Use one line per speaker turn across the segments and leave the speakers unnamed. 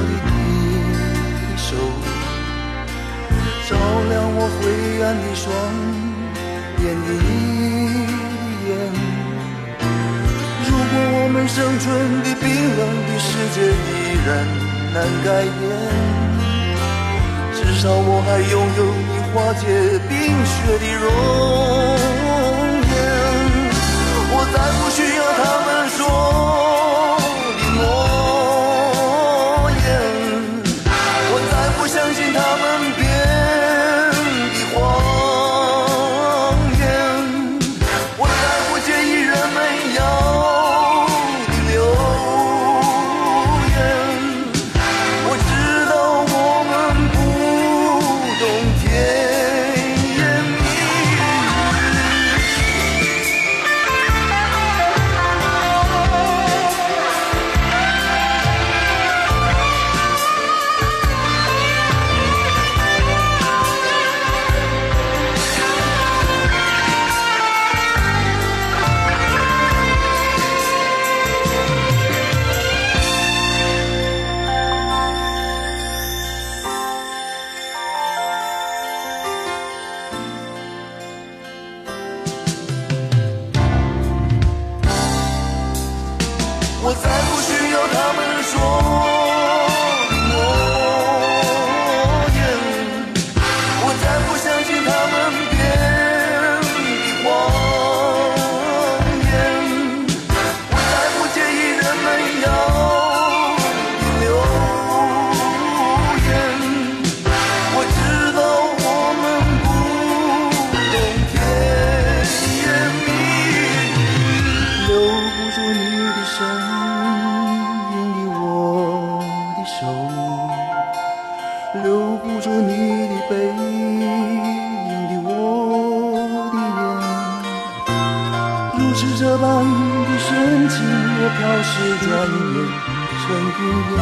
你的手，照亮我灰暗的双眼的眼。如果我们生存的冰冷的世界依然难改变，至少我还拥有你化解冰雪的容颜。我再不需要他们说。是这般的深情，我飘逝转眼成云烟，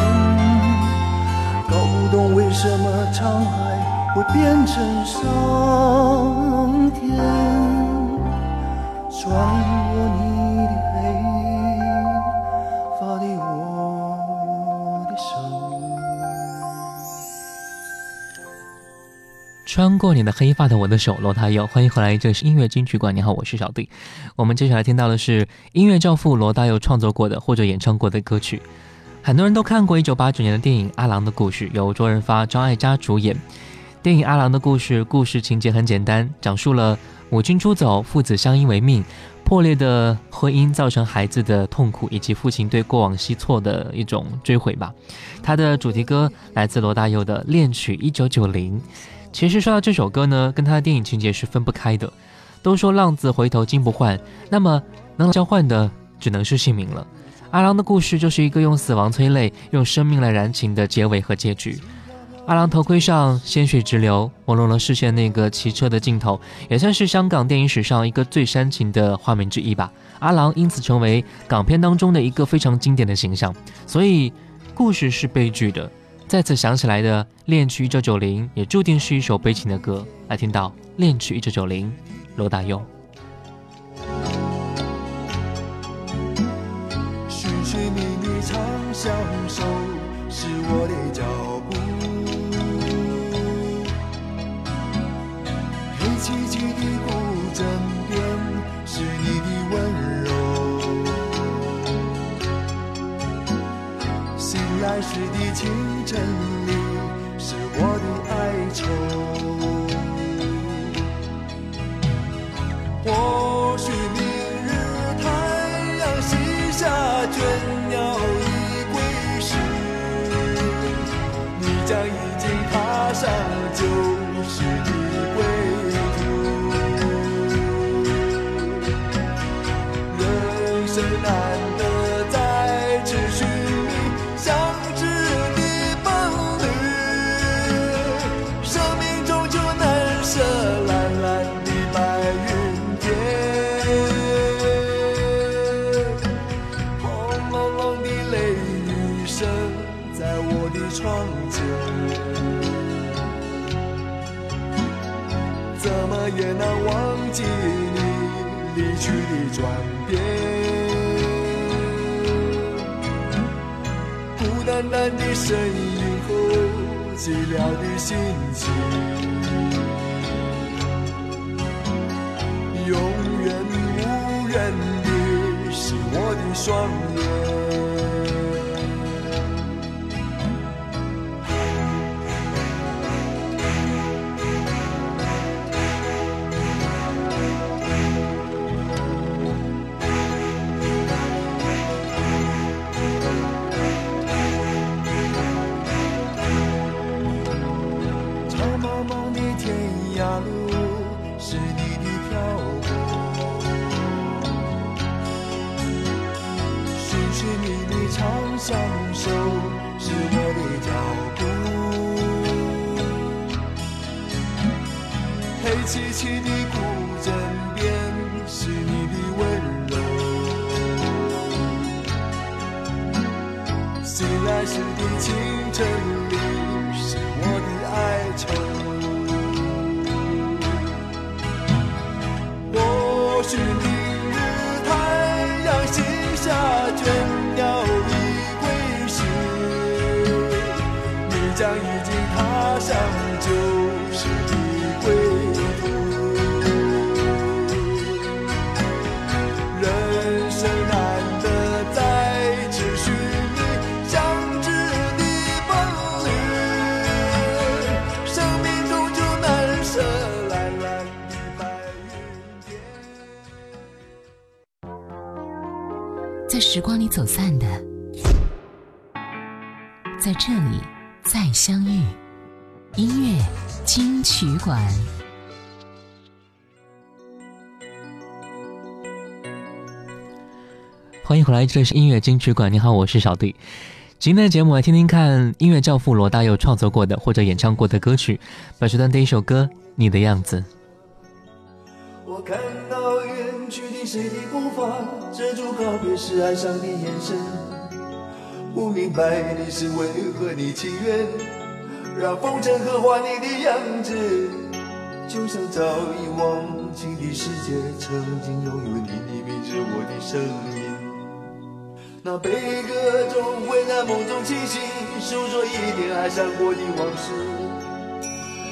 搞不懂为什么沧海会变成桑田。转你。
穿过你的黑发的我的手，罗大佑，欢迎回来，这里是音乐金曲馆。你好，我是小弟。我们接下来听到的是音乐教父罗大佑创作过的或者演唱过的歌曲。很多人都看过一九八九年的电影《阿郎的故事》，由周润发、张艾嘉主演。电影《阿郎的故事》故事情节很简单，讲述了母亲出走，父子相依为命，破裂的婚姻造成孩子的痛苦，以及父亲对过往西错的一种追悔吧。它的主题歌来自罗大佑的《恋曲一九九零》。其实说到这首歌呢，跟他的电影情节是分不开的。都说浪子回头金不换，那么能交换的只能是姓名了。阿郎的故事就是一个用死亡催泪，用生命来燃情的结尾和结局。阿郎头盔上鲜血直流，朦胧了视线那个骑车的镜头，也算是香港电影史上一个最煽情的画面之一吧。阿郎因此成为港片当中的一个非常经典的形象。所以，故事是悲剧的。再次想起来的《恋曲一九九零》也注定是一首悲情的歌。来听到《恋曲一九九零》，罗大佑。
或身影和寂寥的心情，永远无人的是我的双眼。踏上旧时的归途。人生难得再次寻觅相知的伴侣，生命终究难舍蓝蓝的白云天。
在时光里走散的，在这里再相遇。音乐金曲馆。
欢迎回来，这里是音乐金曲馆。你好，我是小弟。今天的节目来听听看音乐教父罗大佑创作过的或者演唱过的歌曲。本时段第一首歌《你的样子》。
我看到远去的谁的步伐，遮住告别时哀伤的眼神。不明白你是为何，你情愿让风尘刻画你的样子，就像早已忘情的世界，曾经拥有你的名字，我的声音。那悲歌总会在梦中清醒，诉说一点爱上过的往事。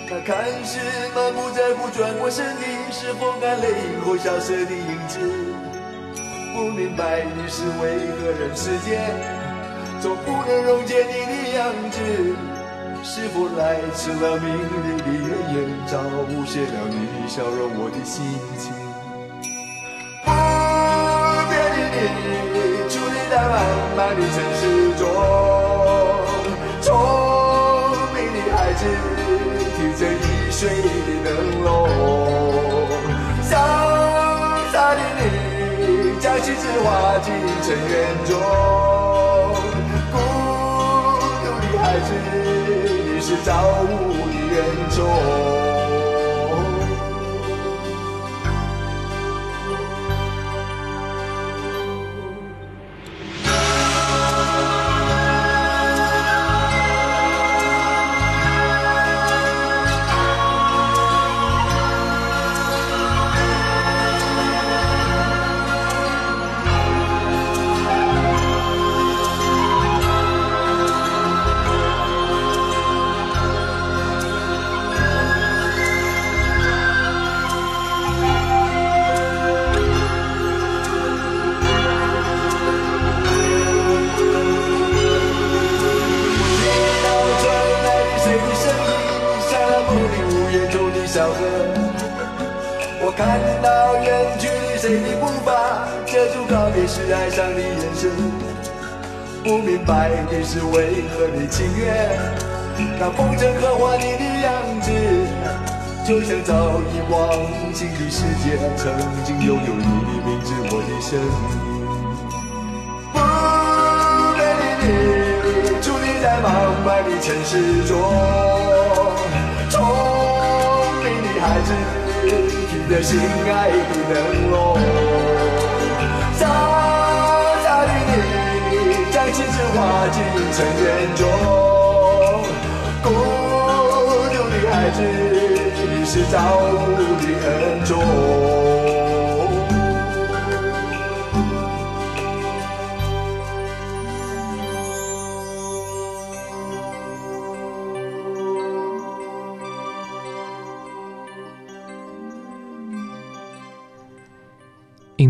那看似满不在乎转过身的，是否干泪后萧瑟的影子？不明白你是为何人世间总不能溶解你的样子？是否来迟了明媚的月圆，早谢了你的笑容，我的心情？不变的你，矗立在茫茫的城市中，聪明的孩子。提着易碎的灯笼，潇洒的你将心事化进尘缘中，是造物的恩宠。明白的是为何你情愿那风尘刻画你的样子，就像早已忘情的世界，曾经拥有你的名字，我的生命。不美丽的，伫立在茫茫的城市中，聪明的孩子。的心爱的灯笼，化进尘缘中。孤独的孩子，你是造物的恩宠。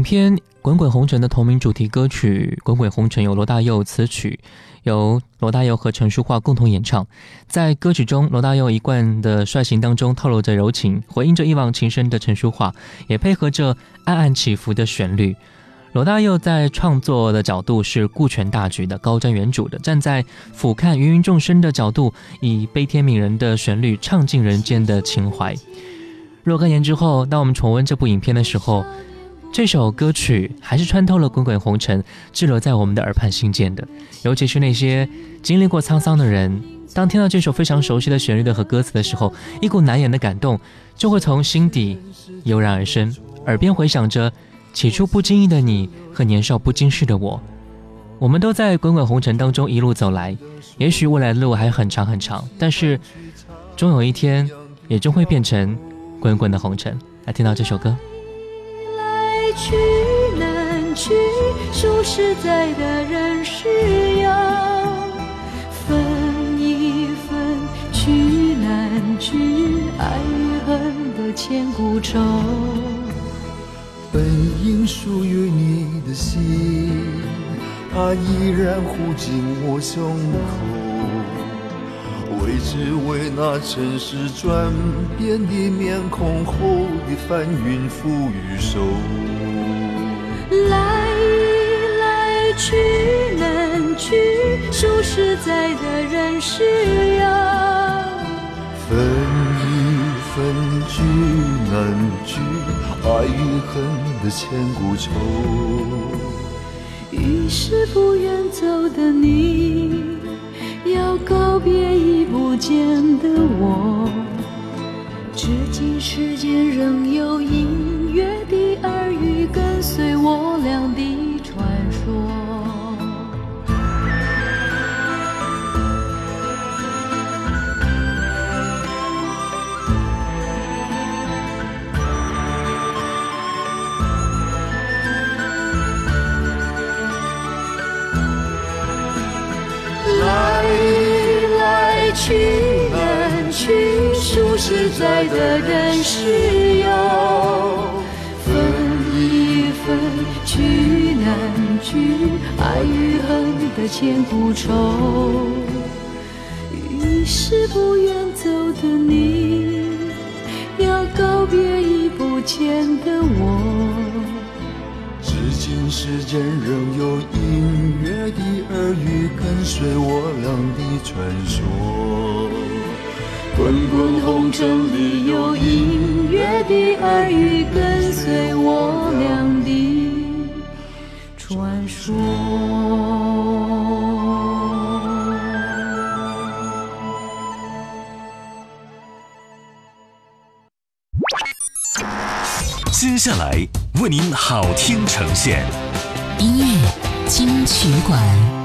片《滚滚红尘》的同名主题歌曲《滚滚红尘》由罗大佑词曲，由罗大佑和陈淑桦共同演唱。在歌曲中，罗大佑一贯的率性当中透露着柔情，回应着一往情深的陈淑桦，也配合着暗暗起伏的旋律。罗大佑在创作的角度是顾全大局的、高瞻远瞩的，站在俯瞰芸芸众生的角度，以悲天悯人的旋律唱尽人间的情怀。若干年之后，当我们重温这部影片的时候，这首歌曲还是穿透了滚滚红尘，滞留在我们的耳畔心间的。尤其是那些经历过沧桑的人，当听到这首非常熟悉的旋律的和歌词的时候，一股难言的感动就会从心底油然而生，耳边回响着起初不经意的你和年少不经事的我。我们都在滚滚红尘当中一路走来，也许未来的路还很长很长，但是终有一天也终会变成滚滚的红尘。来听到这首歌。
去难去，数十载的人世游分一分。去难去，爱与恨的千古愁。
本应属于你的心，它依然护紧我胸口。为只为那尘世转变的面孔后的翻云覆雨手。
去难去，说实在的人是要
分一分聚难聚，爱与恨的千古愁。
于是不愿走的你，要告别已不见的我。至今世间仍有隐约的耳语跟随我俩的
实在的人是有
分一分，聚难聚，爱与恨的千古愁。于是不愿走的你，要告别已不见的我。
至今世间仍有隐约的耳语，跟随我俩的传说。滚滚红尘里有隐约的耳语，跟随我俩的传说。
接下来为您好听呈现
音乐金曲馆。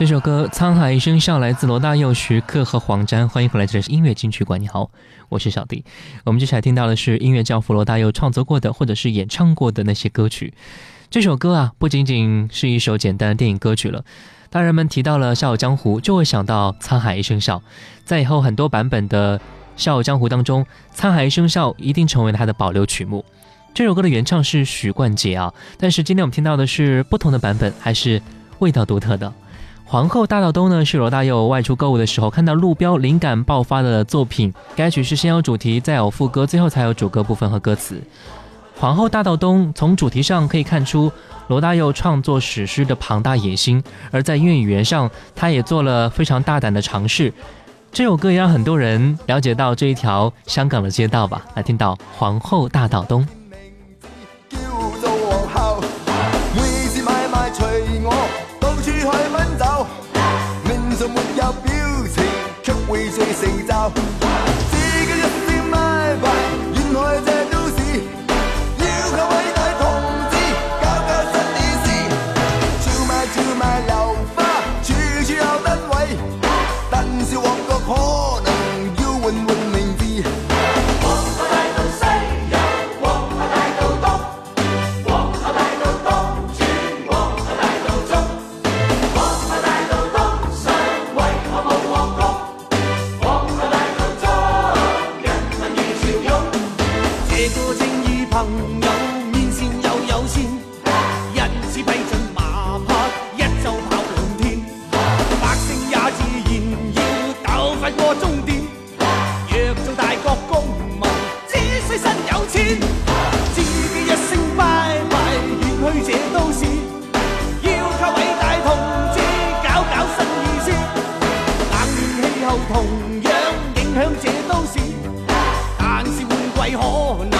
这首歌《沧海一声笑》来自罗大佑、徐克和黄沾。欢迎回来，这里是音乐金曲馆。你好，我是小弟。我们接下来听到的是音乐教父罗大佑创作过的或者是演唱过的那些歌曲。这首歌啊，不仅仅是一首简单的电影歌曲了。当人们提到了《笑傲江湖》，就会想到《沧海一声笑》。在以后很多版本的《笑傲江湖》当中，《沧海一声笑》一定成为了它的保留曲目。这首歌的原唱是许冠杰啊，但是今天我们听到的是不同的版本，还是味道独特的。皇后大道东呢，是罗大佑外出购物的时候看到路标，灵感爆发的作品。该曲是先有主题，再有副歌，最后才有主歌部分和歌词。皇后大道东从主题上可以看出罗大佑创作史诗的庞大野心，而在音乐语言上，他也做了非常大胆的尝试。这首歌也让很多人了解到这一条香港的街道吧。来听到皇后大道东。
成就。自己一聲買賣，沿來为何能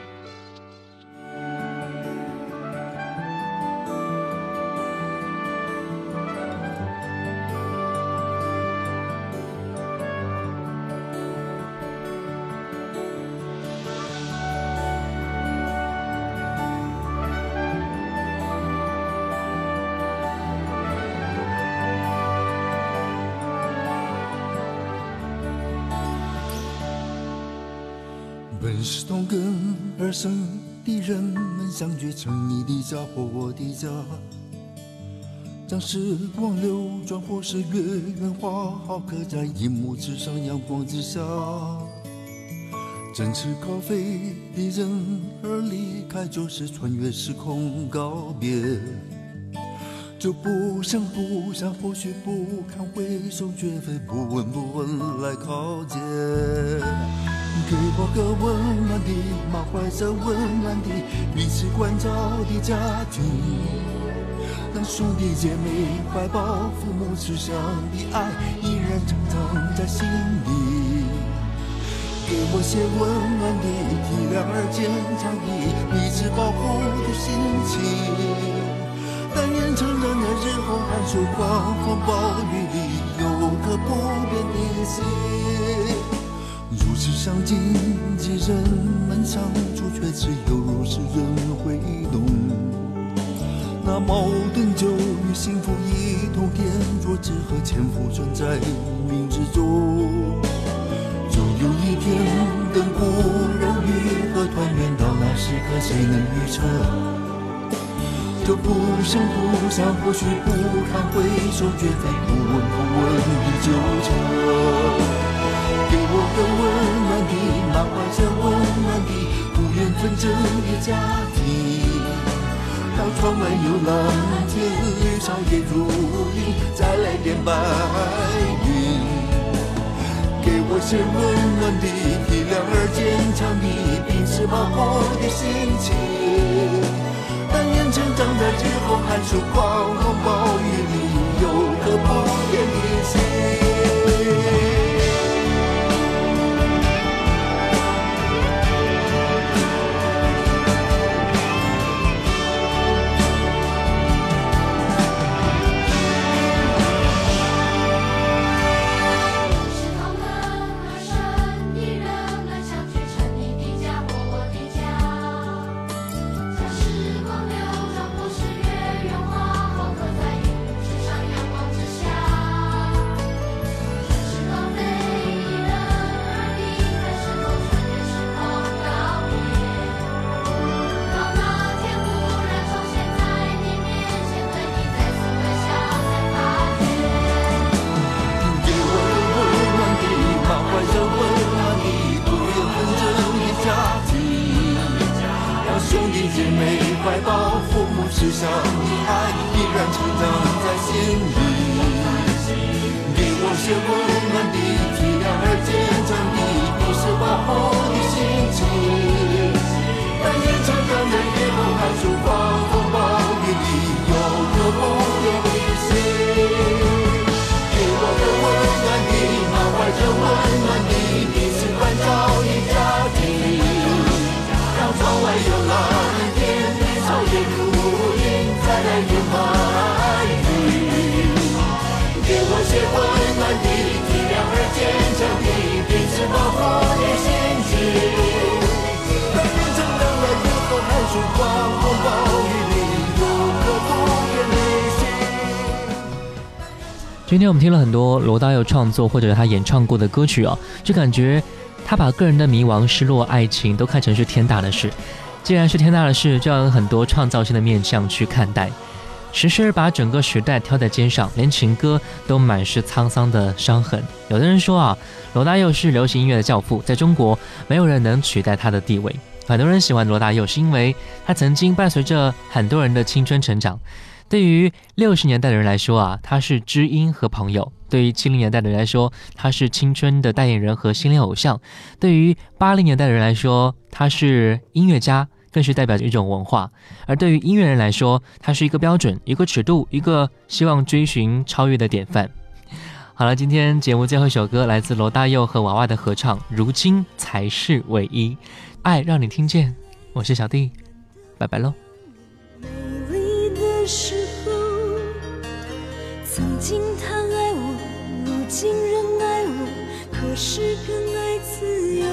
们，相聚成你的家或我的家。将时光流转，或是月圆花好，刻在银幕之上，阳光之下。正吃咖啡的人儿离开，就是穿越时空告别。就不想不想，或许不堪回首，绝非不闻不问来靠近。给我个温暖的、满怀着温暖的、彼此关照的家庭，让兄弟姐妹怀抱、父母慈祥的爱依然珍藏在心里。给我些温暖的、体谅而坚强的、彼此保护的心情。但愿成长的日后，寒暑狂风暴雨里，有颗不变的心。如此相近的人们相处，却只有如此人会懂。那矛盾就与幸福一同点着，只和潜伏存在冥之中。总有一天，等故人愈合，团圆到那时刻，谁能预测？这不声不响，或许不堪回首，绝非不闻不问的纠缠。给我个温暖的、满怀着温暖的、不愿纷争的家庭。当窗外有蓝天，绿草也如茵，再来点白云。给我些温暖的、体谅而坚强的、彼此保护的心情。但愿成长在日后，寒暑狂风暴雨里，有颗不变的心。
今天我们听了很多罗大佑创作或者他演唱过的歌曲啊，就感觉他把个人的迷惘、失落、爱情都看成是天大的事。既然是天大的事，就要用很多创造性的面向去看待。时时把整个时代挑在肩上，连情歌都满是沧桑的伤痕。有的人说啊，罗大佑是流行音乐的教父，在中国没有人能取代他的地位。很多人喜欢罗大佑，是因为他曾经伴随着很多人的青春成长。对于六十年代的人来说啊，他是知音和朋友；对于七零年代的人来说，他是青春的代言人和心灵偶像；对于八零年代的人来说，他是音乐家，更是代表着一种文化。而对于音乐人来说，它是一个标准、一个尺度、一个希望追寻超越的典范。好了，今天节目最后一首歌来自罗大佑和娃娃的合唱，《如今才是唯一》，爱让你听见。我是小弟，拜拜喽。
美丽的时候，曾经他爱我，如今仍爱我，可是更爱自由。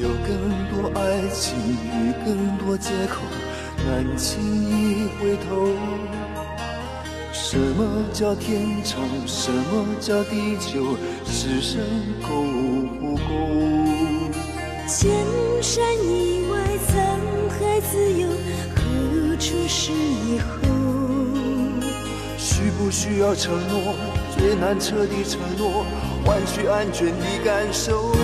有更多爱情与更多借口，难轻易回头。什么叫天长？什么叫地久？此生够不够？
千山以外，沧海自由，何处是以后？
需不需要承诺？最难彻底承诺，换取安全的感受。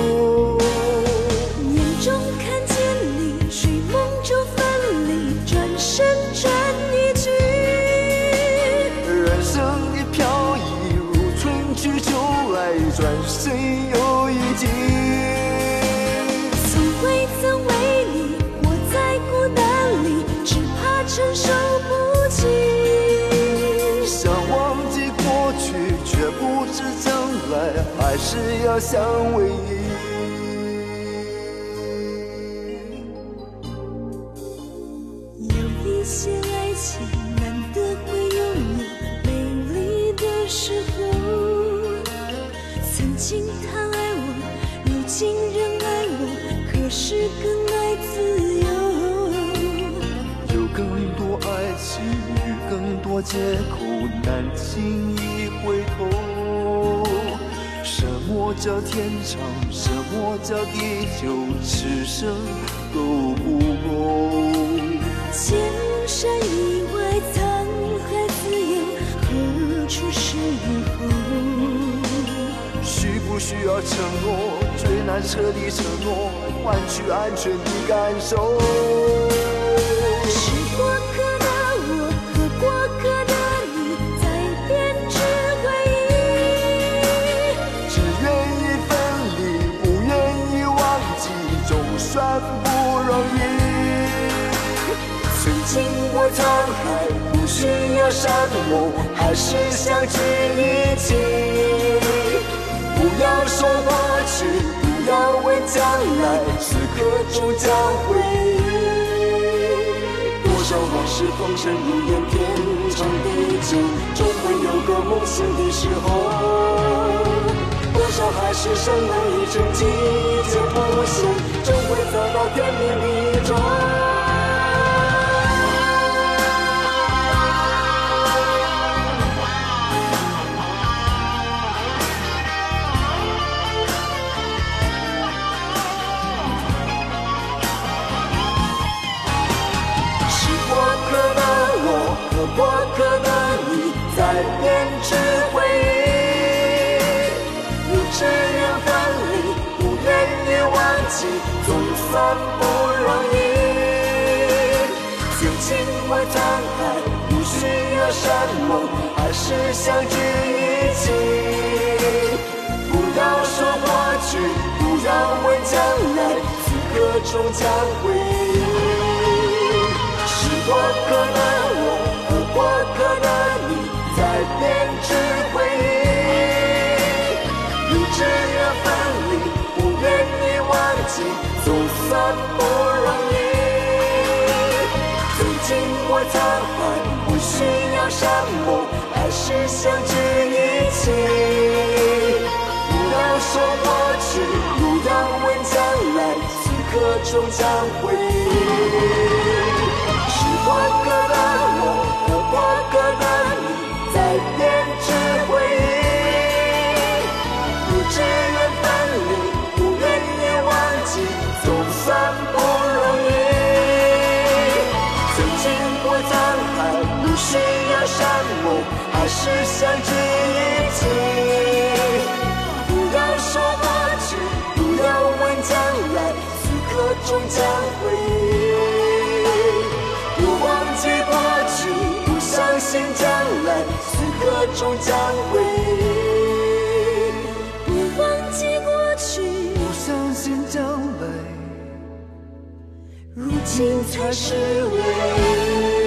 眼中看见你，睡梦中分离，转身转一句。
人生的飘逸如春去秋来，转身又一季。是要相偎依。
有一些爱情难得会拥有美丽的时候，曾经他爱我，如今仍爱我，可是更爱自由。
有更多爱情与更多借口，难轻易回头。什么叫天长？什么叫地久？此生够不够？
千山以外，沧海自由，何处是以后？
需不需要承诺？最难彻底承诺，换取安全的感受。
是过
沧海，不需要山盟，还是相聚一起。不要说过去，不要问将来，此刻终将回忆。多少往事风尘如烟，天长地久，终会有个梦醒的时候。多少海誓山盟一成，季节不限，终会走到天明的中。我和过客的你，在编织回忆。不只愿分离，不愿意忘记，总算不容易。曾经过沧海，不需要山盟，还是相聚一起。不要说过去，不要问将来，此刻终将回忆。是过客的我和过客的你，在编织回忆。明知要分离，不愿意忘记，总算不容易。曾经我沧海，不需要山盟，还是相聚一起。不要说过去，不要问将来，此刻终将回忆。是过客的我和过客的你，在编织回忆。不只愿分离，不愿意忘记，总算不容易。曾经过沧海，不需要山盟，还是相聚一起。不要说过去，不要问将来，此刻终将会。不相信将来，此刻终将回忆。
不忘记过去，
不相信将来。如今才是唯一。